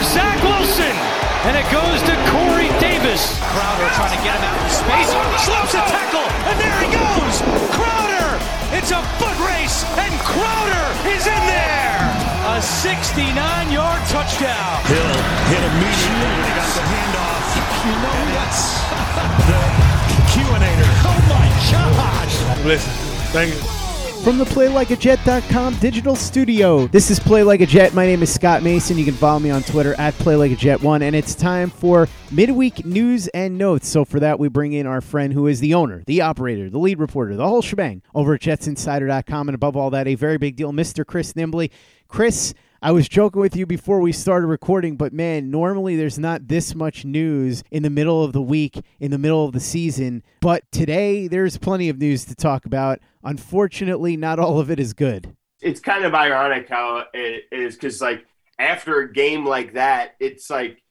for Zach Wilson. And it goes to Corey Davis. Crowder trying to get him out in space. Slips a tackle. And there he goes. Crowder. It's a foot race. And Crowder is in there. A 69-yard touchdown. Hill hit immediately when he got the handoff. You know that's the Q-inator. Oh my gosh. Listen, thank you. From the PlayLikeAJet.com digital studio, this is Play Like a Jet. My name is Scott Mason. You can follow me on Twitter at PlayLikeAJet1, and it's time for midweek news and notes. So for that, we bring in our friend who is the owner, the operator, the lead reporter, the whole shebang over at JetsInsider.com, and above all that, a very big deal, Mr. Chris Nimbley. Chris, I was joking with you before we started recording, but man, normally there's not this much news in the middle of the week, in the middle of the season. But today, there's plenty of news to talk about. Unfortunately, not all of it is good. It's kind of ironic how it is because, like, after a game like that, it's like,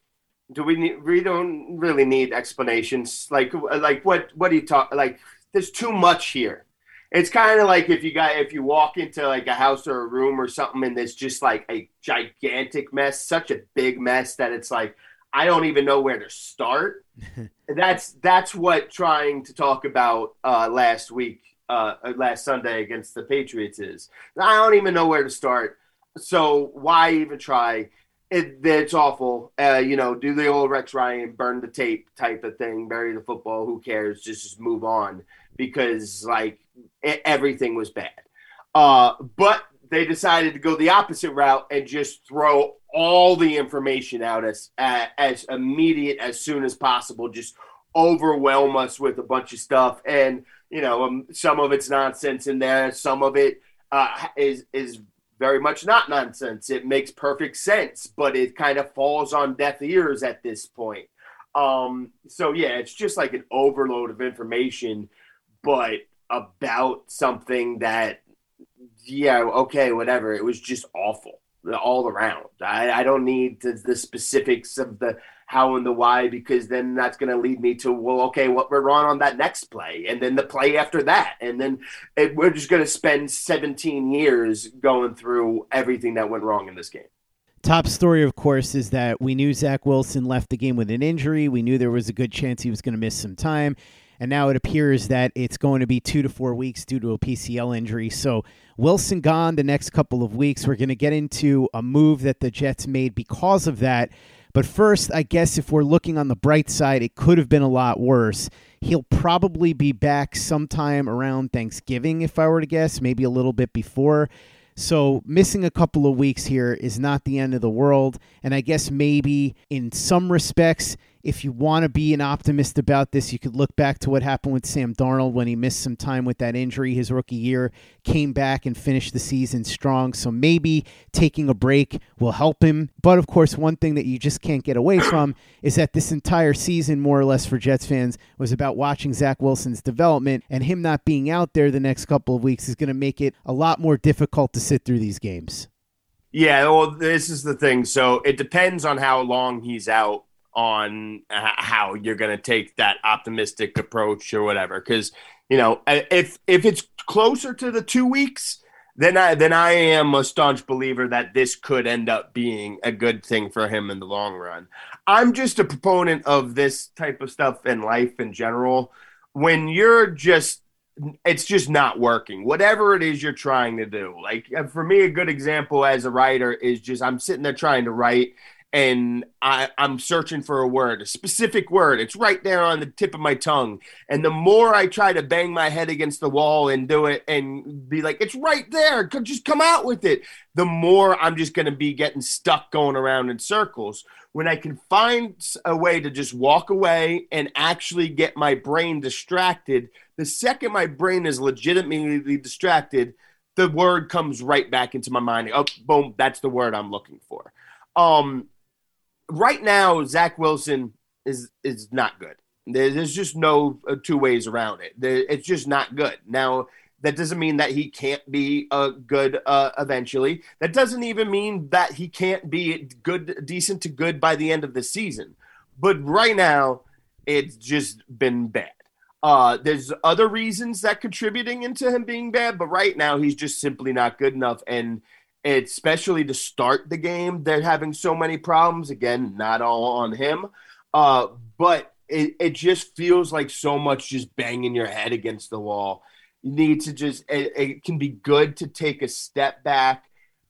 do we need, we don't really need explanations. Like, like what, what do you talk, like, there's too much here it's kind of like if you got if you walk into like a house or a room or something and there's just like a gigantic mess such a big mess that it's like i don't even know where to start that's that's what trying to talk about uh, last week uh, last sunday against the patriots is i don't even know where to start so why even try it, it's awful. Uh, you know, do the old Rex Ryan burn the tape type of thing, bury the football. Who cares? Just, just move on because like everything was bad. Uh, but they decided to go the opposite route and just throw all the information out as as immediate as soon as possible. Just overwhelm us with a bunch of stuff, and you know, um, some of it's nonsense in there. Some of it uh, is is very much not nonsense. It makes perfect sense, but it kind of falls on deaf ears at this point. Um, so yeah, it's just like an overload of information, but about something that, yeah, okay, whatever. It was just awful all around. I, I don't need the, the specifics of the how and the why because then that's going to lead me to well okay what we're on on that next play and then the play after that and then it, we're just going to spend 17 years going through everything that went wrong in this game Top story, of course, is that we knew Zach Wilson left the game with an injury. We knew there was a good chance he was going to miss some time. And now it appears that it's going to be two to four weeks due to a PCL injury. So Wilson gone the next couple of weeks. We're going to get into a move that the Jets made because of that. But first, I guess if we're looking on the bright side, it could have been a lot worse. He'll probably be back sometime around Thanksgiving, if I were to guess, maybe a little bit before. So missing a couple of weeks here is not the end of the world. And I guess maybe in some respects, if you want to be an optimist about this, you could look back to what happened with Sam Darnold when he missed some time with that injury his rookie year, came back and finished the season strong. So maybe taking a break will help him. But of course, one thing that you just can't get away from is that this entire season, more or less for Jets fans, was about watching Zach Wilson's development, and him not being out there the next couple of weeks is going to make it a lot more difficult to sit through these games. Yeah, well, this is the thing. So it depends on how long he's out on how you're going to take that optimistic approach or whatever. Because you know, if if it's closer to the two weeks, then I then I am a staunch believer that this could end up being a good thing for him in the long run. I'm just a proponent of this type of stuff in life in general. When you're just it's just not working. Whatever it is you're trying to do. Like uh, for me, a good example as a writer is just I'm sitting there trying to write and I, I'm searching for a word, a specific word. It's right there on the tip of my tongue. And the more I try to bang my head against the wall and do it and be like, it's right there, just come out with it, the more I'm just going to be getting stuck going around in circles. When I can find a way to just walk away and actually get my brain distracted, the second my brain is legitimately distracted, the word comes right back into my mind. Oh, boom, that's the word I'm looking for. Um, right now, Zach Wilson is is not good. There's just no uh, two ways around it. It's just not good. Now, that doesn't mean that he can't be a good uh, eventually. That doesn't even mean that he can't be good, decent to good by the end of the season. But right now, it's just been bad. Uh, there's other reasons that contributing into him being bad, but right now he's just simply not good enough. And especially to start the game, they're having so many problems. Again, not all on him, uh, but it, it just feels like so much just banging your head against the wall. You need to just, it, it can be good to take a step back,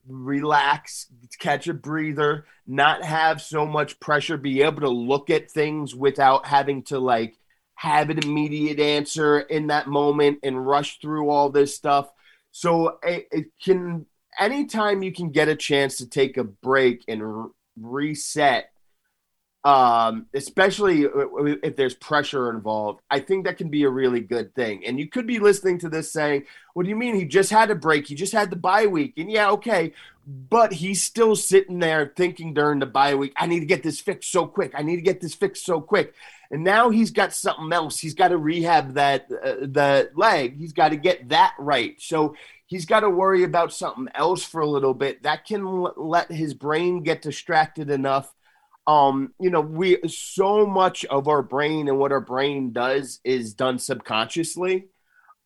relax, catch a breather, not have so much pressure, be able to look at things without having to like have an immediate answer in that moment and rush through all this stuff. So it, it can anytime you can get a chance to take a break and reset um, especially if there's pressure involved, I think that can be a really good thing. And you could be listening to this saying, What do you mean? He just had a break. He just had the bye week. And yeah, okay. But he's still sitting there thinking during the bye week, I need to get this fixed so quick. I need to get this fixed so quick. And now he's got something else. He's got to rehab that uh, the leg. He's got to get that right. So he's got to worry about something else for a little bit. That can l- let his brain get distracted enough um you know we so much of our brain and what our brain does is done subconsciously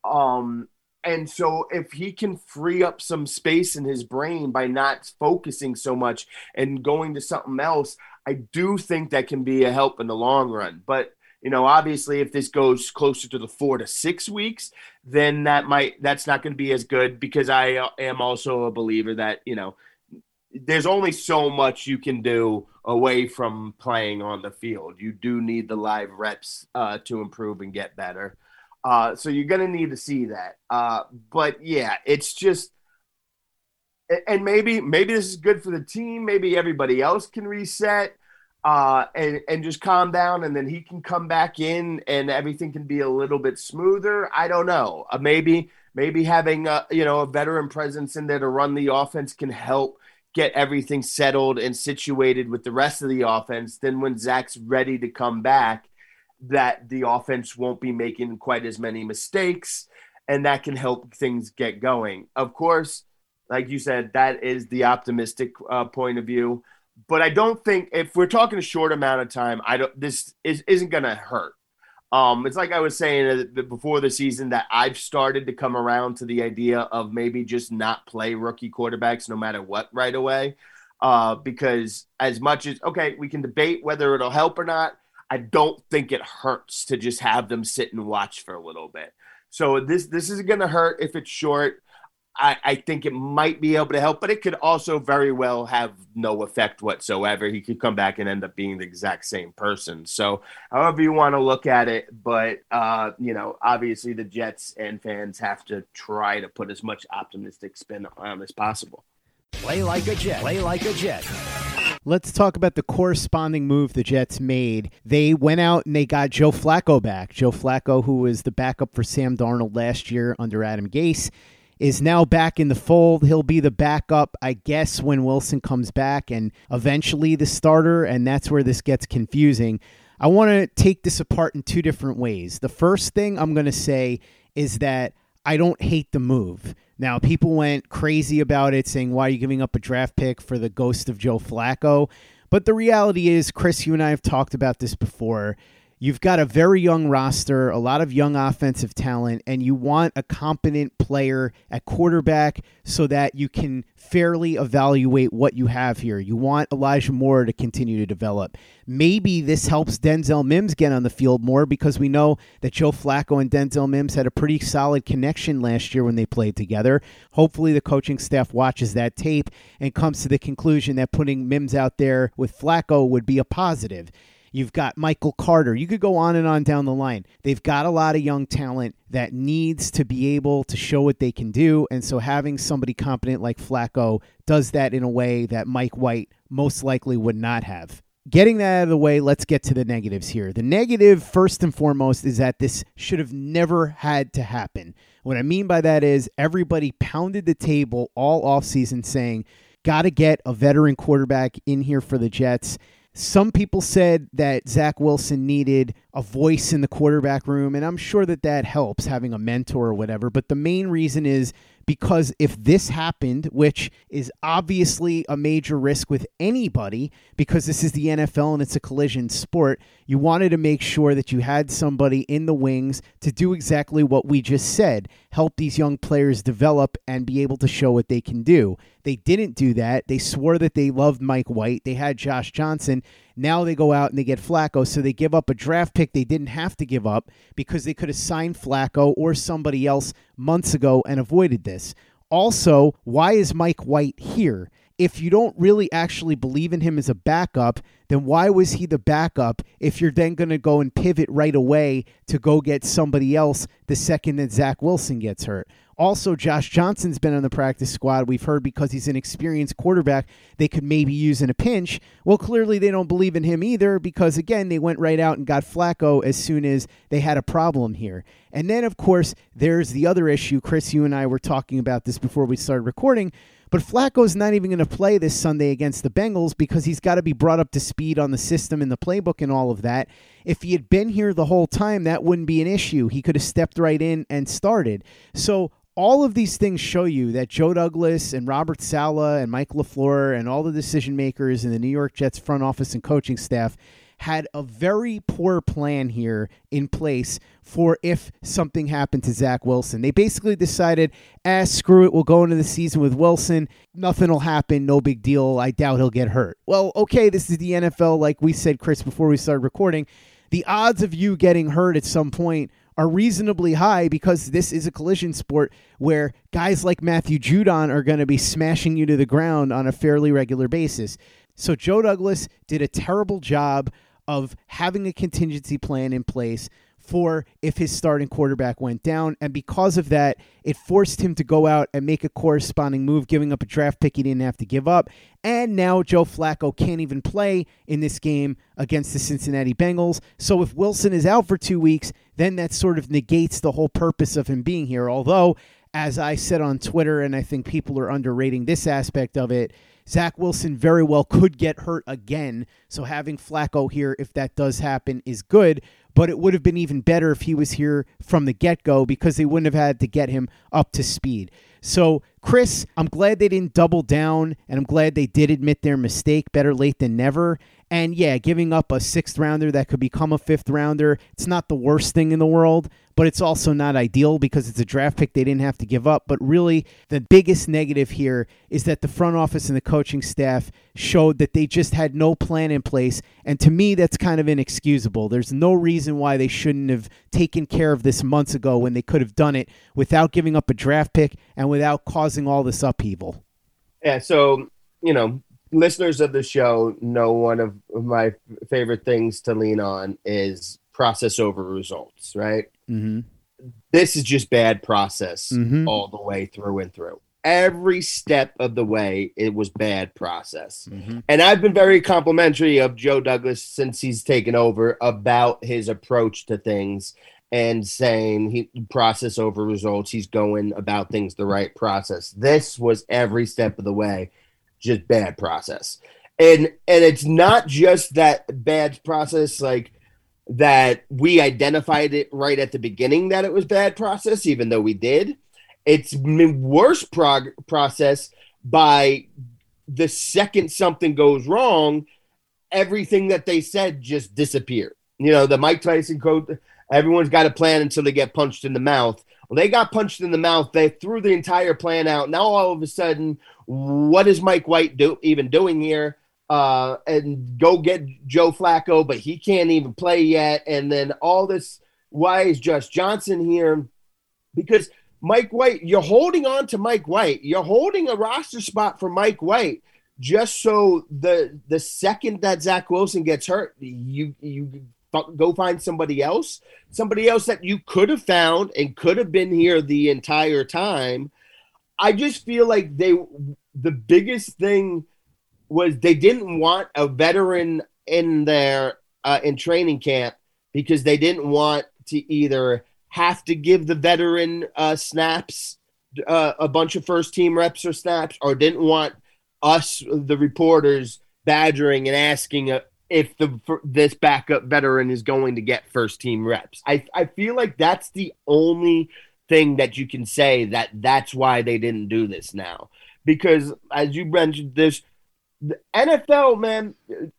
um and so if he can free up some space in his brain by not focusing so much and going to something else i do think that can be a help in the long run but you know obviously if this goes closer to the four to six weeks then that might that's not going to be as good because i uh, am also a believer that you know there's only so much you can do away from playing on the field. You do need the live reps uh, to improve and get better. Uh, so you're going to need to see that. Uh, but yeah, it's just, and maybe maybe this is good for the team. Maybe everybody else can reset uh, and and just calm down, and then he can come back in, and everything can be a little bit smoother. I don't know. Uh, maybe maybe having a you know a veteran presence in there to run the offense can help get everything settled and situated with the rest of the offense, then when Zach's ready to come back, that the offense won't be making quite as many mistakes and that can help things get going. Of course, like you said, that is the optimistic uh, point of view. But I don't think if we're talking a short amount of time, I don't. This is, isn't going to hurt. Um, it's like I was saying before the season that I've started to come around to the idea of maybe just not play rookie quarterbacks no matter what right away. Uh, because as much as, okay, we can debate whether it'll help or not, I don't think it hurts to just have them sit and watch for a little bit. So this this isn't going to hurt if it's short. I, I think it might be able to help, but it could also very well have no effect whatsoever. He could come back and end up being the exact same person. So, however you want to look at it, but uh, you know, obviously the Jets and fans have to try to put as much optimistic spin on as possible. Play like a Jet. Play like a Jet. Let's talk about the corresponding move the Jets made. They went out and they got Joe Flacco back. Joe Flacco, who was the backup for Sam Darnold last year under Adam Gase is now back in the fold. He'll be the backup, I guess, when Wilson comes back and eventually the starter, and that's where this gets confusing. I want to take this apart in two different ways. The first thing I'm going to say is that I don't hate the move. Now, people went crazy about it, saying, Why are you giving up a draft pick for the ghost of Joe Flacco? But the reality is, Chris, you and I have talked about this before. You've got a very young roster, a lot of young offensive talent, and you want a competent player at quarterback so that you can fairly evaluate what you have here. You want Elijah Moore to continue to develop. Maybe this helps Denzel Mims get on the field more because we know that Joe Flacco and Denzel Mims had a pretty solid connection last year when they played together. Hopefully, the coaching staff watches that tape and comes to the conclusion that putting Mims out there with Flacco would be a positive. You've got Michael Carter. You could go on and on down the line. They've got a lot of young talent that needs to be able to show what they can do. And so having somebody competent like Flacco does that in a way that Mike White most likely would not have. Getting that out of the way, let's get to the negatives here. The negative, first and foremost, is that this should have never had to happen. What I mean by that is everybody pounded the table all offseason saying, got to get a veteran quarterback in here for the Jets Some people said that Zach Wilson needed a voice in the quarterback room, and I'm sure that that helps having a mentor or whatever. But the main reason is because if this happened, which is obviously a major risk with anybody, because this is the NFL and it's a collision sport, you wanted to make sure that you had somebody in the wings to do exactly what we just said help these young players develop and be able to show what they can do. They didn't do that. They swore that they loved Mike White. They had Josh Johnson. Now they go out and they get Flacco. So they give up a draft pick they didn't have to give up because they could have signed Flacco or somebody else months ago and avoided this. Also, why is Mike White here? If you don't really actually believe in him as a backup, then why was he the backup if you're then going to go and pivot right away to go get somebody else the second that Zach Wilson gets hurt? Also, Josh Johnson's been on the practice squad. We've heard because he's an experienced quarterback, they could maybe use in a pinch. Well, clearly they don't believe in him either because, again, they went right out and got Flacco as soon as they had a problem here. And then, of course, there's the other issue. Chris, you and I were talking about this before we started recording. But Flacco's not even going to play this Sunday against the Bengals because he's got to be brought up to speed on the system and the playbook and all of that. If he had been here the whole time, that wouldn't be an issue. He could have stepped right in and started. So all of these things show you that Joe Douglas and Robert Saleh and Mike LaFleur and all the decision makers in the New York Jets front office and coaching staff had a very poor plan here in place for if something happened to Zach Wilson. They basically decided, ah, screw it, we'll go into the season with Wilson. Nothing will happen, no big deal. I doubt he'll get hurt. Well, okay, this is the NFL, like we said, Chris, before we started recording. The odds of you getting hurt at some point are reasonably high because this is a collision sport where guys like Matthew Judon are going to be smashing you to the ground on a fairly regular basis. So Joe Douglas did a terrible job of having a contingency plan in place for if his starting quarterback went down. And because of that, it forced him to go out and make a corresponding move, giving up a draft pick he didn't have to give up. And now Joe Flacco can't even play in this game against the Cincinnati Bengals. So if Wilson is out for two weeks, then that sort of negates the whole purpose of him being here. Although, as I said on Twitter, and I think people are underrating this aspect of it, Zach Wilson very well could get hurt again. So having Flacco here, if that does happen, is good but it would have been even better if he was here from the get go because they wouldn't have had to get him up to speed. So, Chris, I'm glad they didn't double down and I'm glad they did admit their mistake. Better late than never. And yeah, giving up a sixth rounder that could become a fifth rounder, it's not the worst thing in the world, but it's also not ideal because it's a draft pick they didn't have to give up. But really, the biggest negative here is that the front office and the coaching staff showed that they just had no plan in place. And to me, that's kind of inexcusable. There's no reason why they shouldn't have taken care of this months ago when they could have done it without giving up a draft pick and without causing all this upheaval. Yeah, so, you know, listeners of the show know one of my favorite things to lean on is process over results, right? Mm-hmm. This is just bad process Mhm. all the way through and through. Every step of the way, it was bad process. And I've been very complimentary of Joe Douglas since he's taken over about his approach to things and saying he process over results. He's going about things the right process. This was every step of the way, just bad process. And and it's not just that bad process like that we identified it right at the beginning that it was bad process, even though we did. It's worse prog- process by the second something goes wrong, everything that they said just disappeared. You know, the Mike Tyson quote, everyone's got a plan until they get punched in the mouth. They got punched in the mouth. They threw the entire plan out. Now, all of a sudden, what is Mike White do, even doing here? Uh, and go get Joe Flacco, but he can't even play yet. And then all this, why is Josh Johnson here? Because Mike White, you're holding on to Mike White. You're holding a roster spot for Mike White just so the the second that Zach Wilson gets hurt, you you go find somebody else, somebody else that you could have found and could have been here the entire time. I just feel like they the biggest thing was they didn't want a veteran in there uh, in training camp because they didn't want to either have to give the veteran uh, snaps, uh, a bunch of first team reps or snaps, or didn't want us, the reporters, badgering and asking uh, if the this backup veteran is going to get first team reps. I I feel like that's the only thing that you can say that that's why they didn't do this now because as you mentioned this the NFL man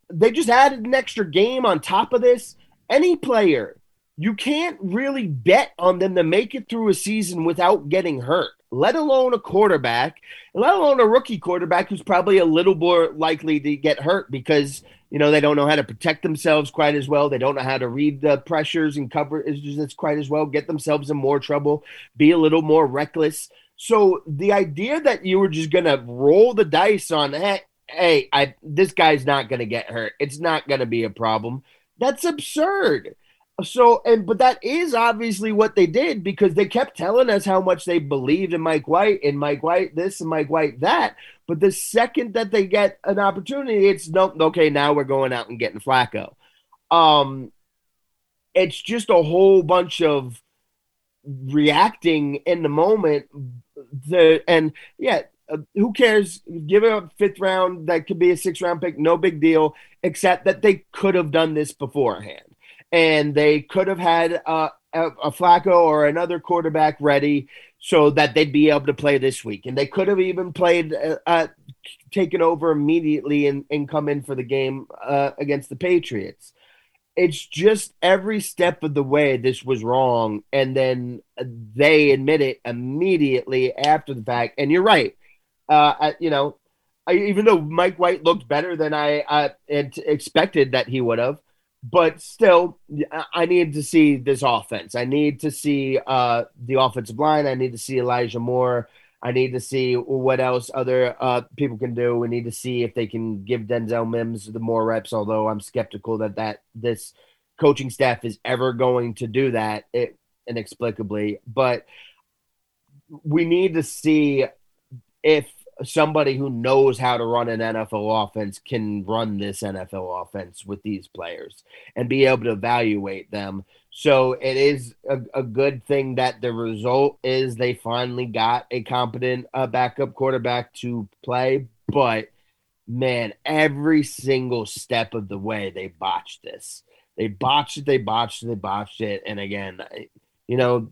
they just added an extra game on top of this any player you can't really bet on them to make it through a season without getting hurt let alone a quarterback let alone a rookie quarterback who's probably a little more likely to get hurt because you know, they don't know how to protect themselves quite as well. They don't know how to read the pressures and cover as quite as well, get themselves in more trouble, be a little more reckless. So the idea that you were just going to roll the dice on, hey, hey, I, this guy's not going to get hurt. It's not going to be a problem. That's absurd. So, and but that is obviously what they did because they kept telling us how much they believed in Mike White and Mike White this and Mike White that. But the second that they get an opportunity, it's no, okay, now we're going out and getting Flacco. Um, it's just a whole bunch of reacting in the moment. The and yeah, uh, who cares? Give it a fifth round that could be a six round pick, no big deal. Except that they could have done this beforehand, and they could have had uh, a, a Flacco or another quarterback ready so that they'd be able to play this week. And they could have even played, uh, uh, taken over immediately and, and come in for the game uh, against the Patriots. It's just every step of the way this was wrong. And then they admit it immediately after the fact. And you're right. Uh, you know, I, even though Mike White looked better than I uh, expected that he would have, but still, I need to see this offense. I need to see uh, the offensive line. I need to see Elijah Moore. I need to see what else other uh, people can do. We need to see if they can give Denzel Mims the more reps. Although I'm skeptical that that this coaching staff is ever going to do that it, inexplicably. But we need to see if somebody who knows how to run an NFL offense can run this NFL offense with these players and be able to evaluate them. So it is a, a good thing that the result is they finally got a competent uh, backup quarterback to play. But man, every single step of the way, they botched this. They botched it, they botched it, they botched it. And again, you know,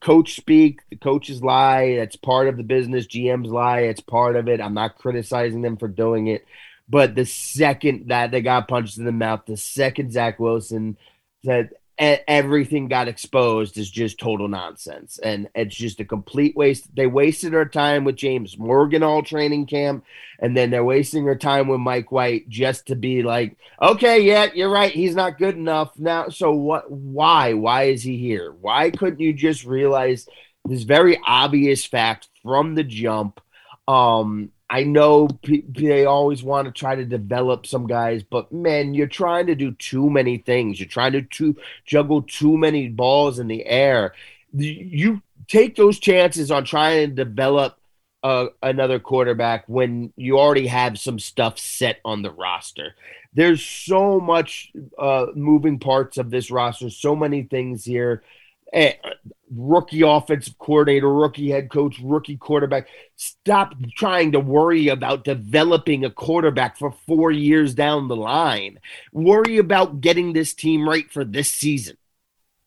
coach speak, the coaches lie. That's part of the business. GMs lie. It's part of it. I'm not criticizing them for doing it. But the second that they got punched in the mouth, the second Zach Wilson said, everything got exposed is just total nonsense. And it's just a complete waste. They wasted our time with James Morgan all training camp, and then they're wasting our time with Mike White just to be like, okay, yeah, you're right. He's not good enough now. So what? Why? Why is he here? Why couldn't you just realize this very obvious fact from the jump? Um, I know p- they always want to try to develop some guys, but man, you're trying to do too many things. You're trying to too, juggle too many balls in the air. You take those chances on trying to develop uh, another quarterback when you already have some stuff set on the roster. There's so much uh, moving parts of this roster, so many things here Eh, rookie offensive coordinator, rookie head coach, rookie quarterback. Stop trying to worry about developing a quarterback for four years down the line. Worry about getting this team right for this season.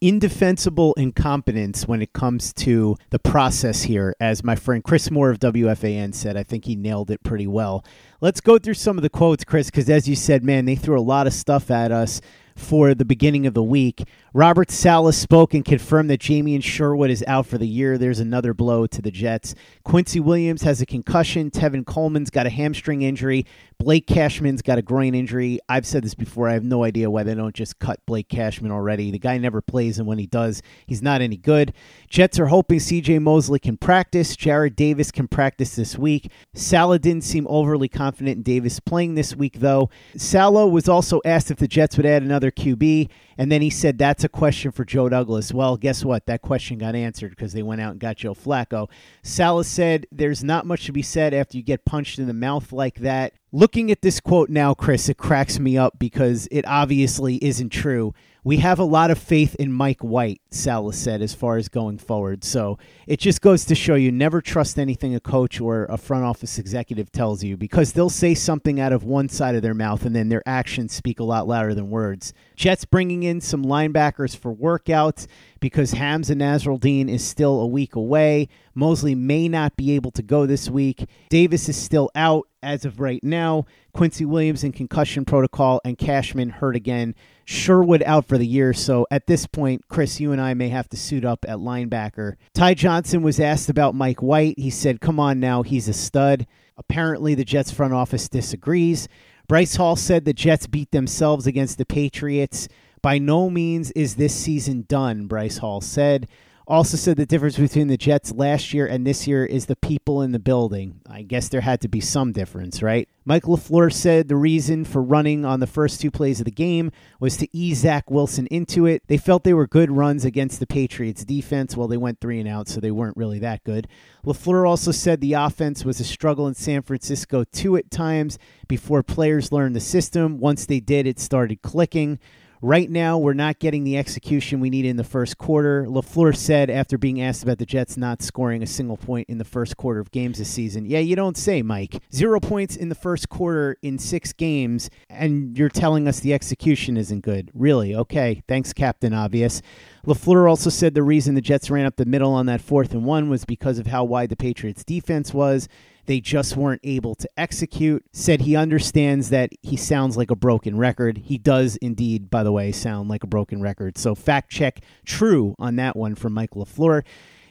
Indefensible incompetence when it comes to the process here, as my friend Chris Moore of WFAN said. I think he nailed it pretty well. Let's go through some of the quotes, Chris, because as you said, man, they threw a lot of stuff at us for the beginning of the week. Robert Saleh spoke and confirmed that Jamien Sherwood is out for the year. There's another blow to the Jets. Quincy Williams has a concussion. Tevin Coleman's got a hamstring injury. Blake Cashman's got a groin injury. I've said this before. I have no idea why they don't just cut Blake Cashman already. The guy never plays, and when he does, he's not any good. Jets are hoping CJ Mosley can practice. Jarrad Davis can practice this week. Saleh didn't seem overly confident in Davis playing this week, though. Saleh was also asked if the Jets would add another QB. And then he said, That's a question for Joe Douglas. Well, guess what? That question got answered because they went out and got Joe Flacco. Saleh said, There's not much to be said after you get punched in the mouth like that. Looking at this quote now, Chris, it cracks me up because it obviously isn't true. We have a lot of faith in Mike White, Saleh said, as far as going forward. So it just goes to show you never trust anything a coach or a front office executive tells you because they'll say something out of one side of their mouth and then their actions speak a lot louder than words. Jets bringing in some linebackers for workouts because Hamsah Nasirildeen is still a week away. Mosley may not be able to go this week. Davis is still out as of right now. Quincy Williams in concussion protocol and Cashman hurt again. Sherwood out for the year. So at this point, Chris, you and I may have to suit up at linebacker. Ty Johnson was asked about Mike White. He said, Come on now, he's a stud. Apparently, the Jets front office disagrees. Bryce Hall said the Jets beat themselves against the Patriots. By no means is this season done, Bryce Hall said. Also said the difference between the Jets last year and this year is the people in the building. I guess there had to be some difference, right? Mike LaFleur said the reason for running on the first two plays of the game was to ease Zach Wilson into it. They felt they were good runs against the Patriots defense. Well, they went three and out, so they weren't really that good. LaFleur also said the offense was a struggle in San Francisco too at times before players learned the system. Once they did, it started clicking. Right now, we're not getting the execution we need in the first quarter. LaFleur said after being asked about the Jets not scoring a single point in the first quarter of games this season, Yeah, you don't say, Mike. Zero points in the first quarter in six games, and you're telling us the execution isn't good. Really? Okay. Thanks, Captain Obvious. LaFleur also said the reason the Jets ran up the middle on that fourth and one was because of how wide the Patriots' defense was. They just weren't able to execute. Said he understands that he sounds like a broken record. He does indeed, by the way, sound like a broken record. So fact check true on that one from Mike LaFleur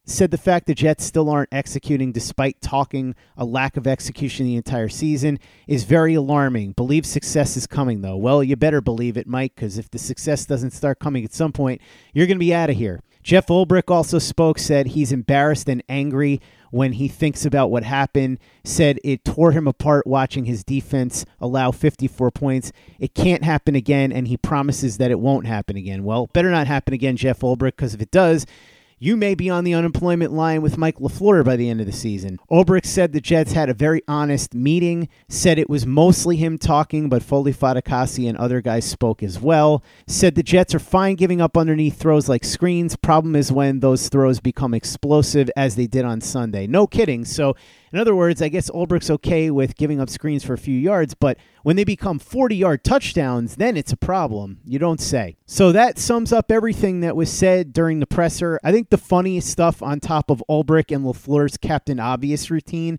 said the fact the Jets still aren't executing despite talking a lack of execution the entire season is very alarming. Believe success is coming, though. Well, you better believe it, Mike, because if the success doesn't start coming at some point, you're going to be out of here. Jeff Ulbrich also spoke, said he's embarrassed and angry when he thinks about what happened, said it tore him apart watching his defense allow 54 points. It can't happen again, and he promises that it won't happen again. Well, better not happen again, Jeff Ulbrich, because if it does, you may be on the unemployment line with Mike LaFleur by the end of the season. Ulbrich said the Jets had a very honest meeting, said it was mostly him talking, but Foley Fatukasi and other guys spoke as well. Said the Jets are fine giving up underneath throws like screens. Problem is when those throws become explosive, as they did on Sunday. No kidding. So in other words, I guess Ulbrich's okay with giving up screens for a few yards, but when they become 40 yard touchdowns, then it's a problem. You don't say. So that sums up everything that was said during the presser. I think the funniest stuff on top of Ulbrich and LaFleur's Captain Obvious routine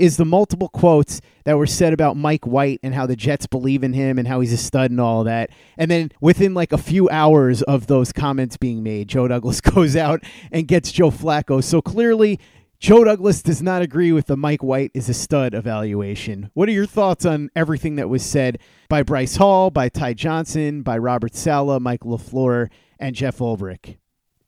is the multiple quotes that were said about Mike White and how the Jets believe in him and how he's a stud and all that. And then within like a few hours of those comments being made, Joe Douglas goes out and gets Joe Flacco. So clearly, Joe Douglas does not agree with the Mike White is a stud evaluation. What are your thoughts on everything that was said by Bryce Hall, by Ty Johnson, by Robert Saleh, Mike LaFleur, and Jeff Ulbrich?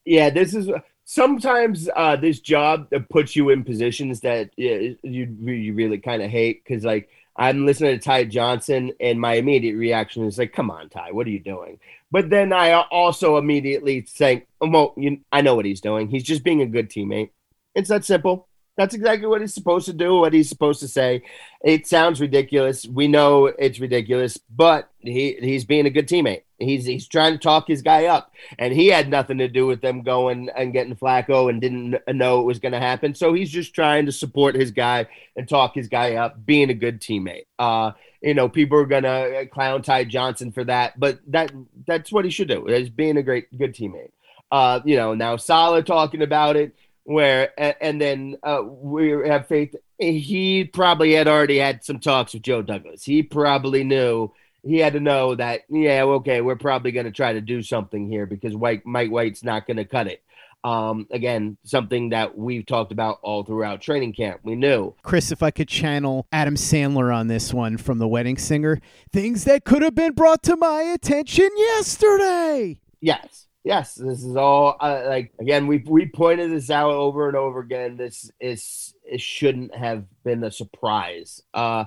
Yeah, this is sometimes uh, this job puts you in positions that you, you really kind of hate because, like, I'm listening to Ty Johnson, and my immediate reaction is like, "Come on, Ty, what are you doing?" But then I also immediately think, "Well, you, I know what he's doing. He's just being a good teammate." It's that simple. That's exactly what he's supposed to do, what he's supposed to say. It sounds ridiculous. We know it's ridiculous, but he he's being a good teammate. He's he's trying to talk his guy up, and he had nothing to do with them going and getting Flacco and didn't know it was going to happen. So he's just trying to support his guy and talk his guy up, being a good teammate. Uh, you know, people are gonna clown Ty Johnson for that, but that that's what he should do. Is being a great good teammate. Uh, you know, now Saleh talking about it where and then uh, we have faith he probably had already had some talks with joe douglas he probably knew he had to know that yeah okay we're probably going to try to do something here because white mike white's not going to cut it um, again, something that we've talked about all throughout training camp. We knew. Chris, if I could channel Adam Sandler on this one from The Wedding Singer, things that could have been brought to my attention yesterday. Yes. Yes, this is all uh, like again. We we pointed this out over and over again. This is it shouldn't have been a surprise. Uh,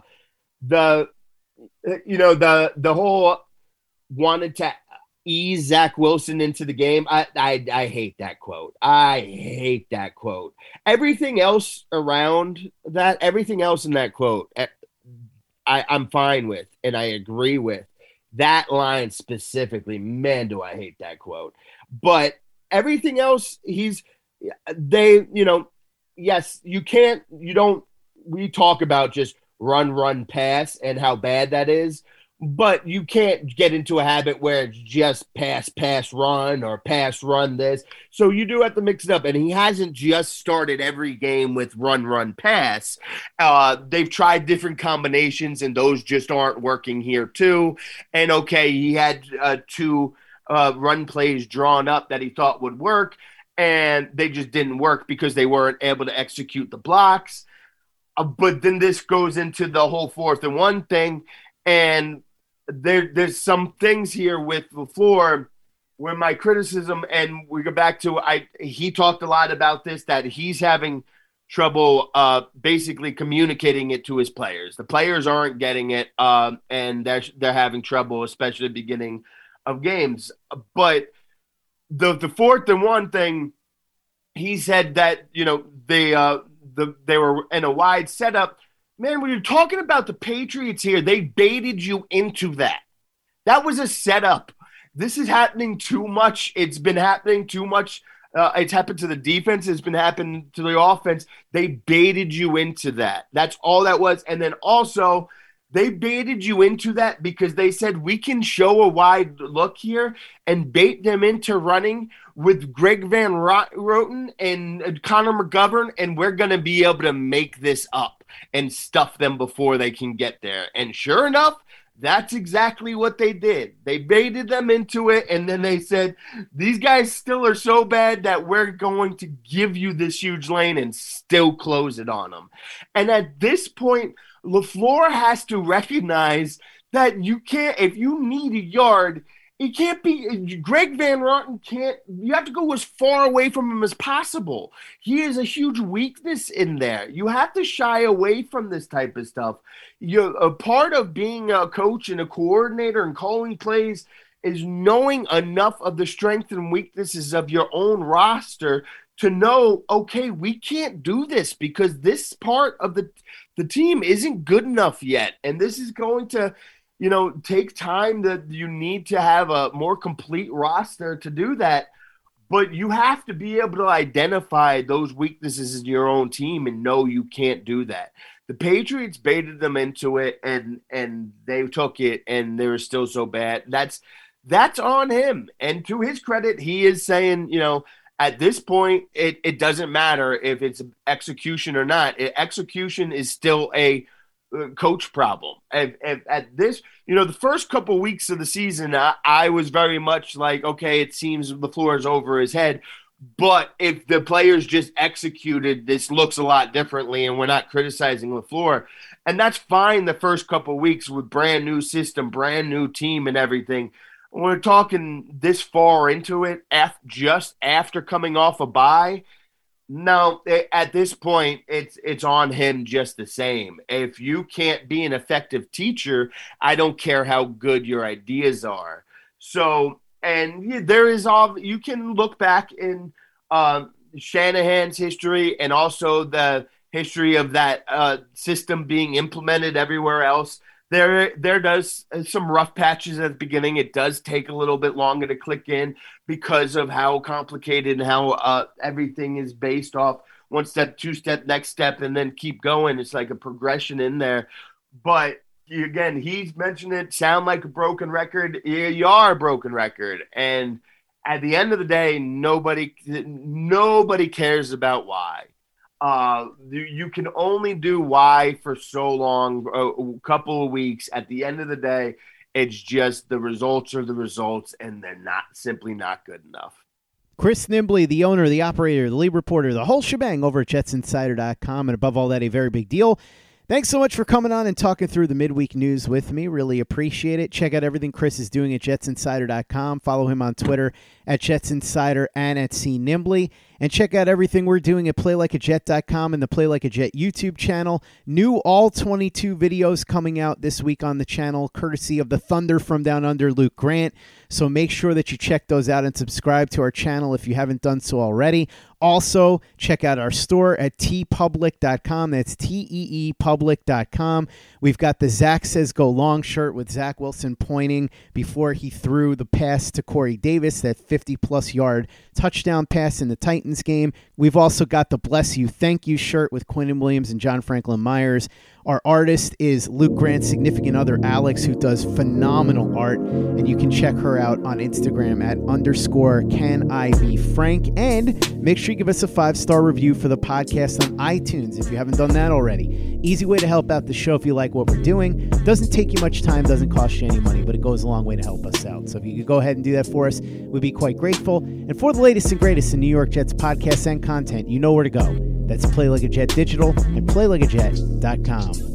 the you know the the whole wanted to ease Zach Wilson into the game. I, I I hate that quote. I hate that quote. Everything else around that, everything else in that quote, eh, I, I'm fine with and I agree with. That line specifically, man, do I hate that quote. But everything else, he's they, you know, yes, you can't, you don't. We talk about just run, run, pass, and how bad that is but you can't get into a habit where it's just pass, pass, run, or pass, run this. So you do have to mix it up. And he hasn't just started every game with run, run, pass. Uh, they've tried different combinations, and those just aren't working here, too. And okay, he had uh, two uh, run plays drawn up that he thought would work, and they just didn't work because they weren't able to execute the blocks. Uh, but then this goes into the whole fourth and one thing and there, there's some things here with LaFleur where my criticism, and we go back to I. He talked a lot about this that he's having trouble uh, basically communicating it to his players. The players aren't getting it, um, and they're they're having trouble, especially the beginning of games. But the the fourth and one thing, he said that you know they uh, the they were in a wide setup Man, when you're talking about the Patriots here, they baited you into that. That was a setup. This is happening too much. It's been happening too much. Uh, it's happened to the defense. It's been happening to the offense. They baited you into that. That's all that was. And then also, they baited you into that because they said we can show a wide look here and bait them into running with Greg Van Roten and Connor McGovern, and we're going to be able to make this up and stuff them before they can get there. And sure enough, that's exactly what they did. They baited them into it, and then they said, These guys still are so bad that we're going to give you this huge lane and still close it on them. And at this point, LaFleur has to recognize that you can't, if you need a yard, it can't be Greg Van Roten can't you have to go as far away from him as possible. He is a huge weakness in there. You have to shy away from this type of stuff. You a part of being a coach and a coordinator and calling plays is knowing enough of the strengths and weaknesses of your own roster to know, okay, we can't do this because this part of the the team isn't good enough yet. And this is going to you know, take time that you need to have a more complete roster to do that. But you have to be able to identify those weaknesses in your own team and know you can't do that. The Patriots baited them into it and and they took it and they were still so bad. That's that's on him. And to his credit, he is saying, you know, at this point, it, it doesn't matter if it's execution or not. Execution is still a Uh, coach problem. At, at, this, you know, the first couple weeks of the season, I, I, was very much like, okay, it seems LaFleur is over his head. But if the players just executed, this looks a lot differently, and we're not criticizing LaFleur. And that's fine the first couple weeks with brand new system, brand new team, and everything. we're talking this far into it, af- just after coming off a bye, no, at this point, it's it's on him just the same. If you can't be an effective teacher, I don't care how good your ideas are. So, and there is all you can look back in uh, Shanahan's history and also the history of that uh, system being implemented everywhere else there there does uh, some rough patches at the beginning. It does take a little bit longer to click in because of how complicated and how uh, everything is based off one step, two step, next step, and then keep going. It's like a progression in there. But again, he's mentioned it. Sound like a broken record. Yeah, you are a broken record, and at the end of the day, nobody nobody cares about why uh, you can only do why for so long, a couple of weeks. At the end of the day, it's just the results are the results, and they're not simply not good enough. Chris Nimbley, the owner, the operator, the lead reporter, the whole shebang over at jetsinsider.com. And above all that, a very big deal. Thanks so much for coming on and talking through the midweek news with me. Really appreciate it. Check out everything Chris is doing at jetsinsider.com. Follow him on Twitter at Jets Insider and at C Nimbley. And check out everything we're doing at playlikeajet.com and the Play Like a Jet YouTube channel. New all 22 videos coming out this week on the channel, courtesy of the Thunder from Down Under, Luke Grant. So make sure that you check those out and subscribe to our channel if you haven't done so already. Also, check out our store at teepublic.com. That's T E E public.com. We've got the Zach Says Go Long shirt with Zach Wilson pointing before he threw the pass to Corey Davis, that 50 plus yard touchdown pass in the Titans game. We've also got the Bless You Thank You shirt with Quinnen Williams and John Franklin Myers. Our artist is Luke Grant's significant other, Alex, who does phenomenal art. And you can check her out on Instagram at underscore can I be Frank. And make sure you give us a five star review for the podcast on iTunes if you haven't done that already. Easy way to help out the show if you like what we're doing. Doesn't take you much time, doesn't cost you any money, but it goes a long way to help us out. So if you could go ahead and do that for us, we'd be quite grateful. And for the latest and greatest in New York Jets podcasts and content, you know where to go. That's Play Like a Jet Digital and PlayLikeAJet.com.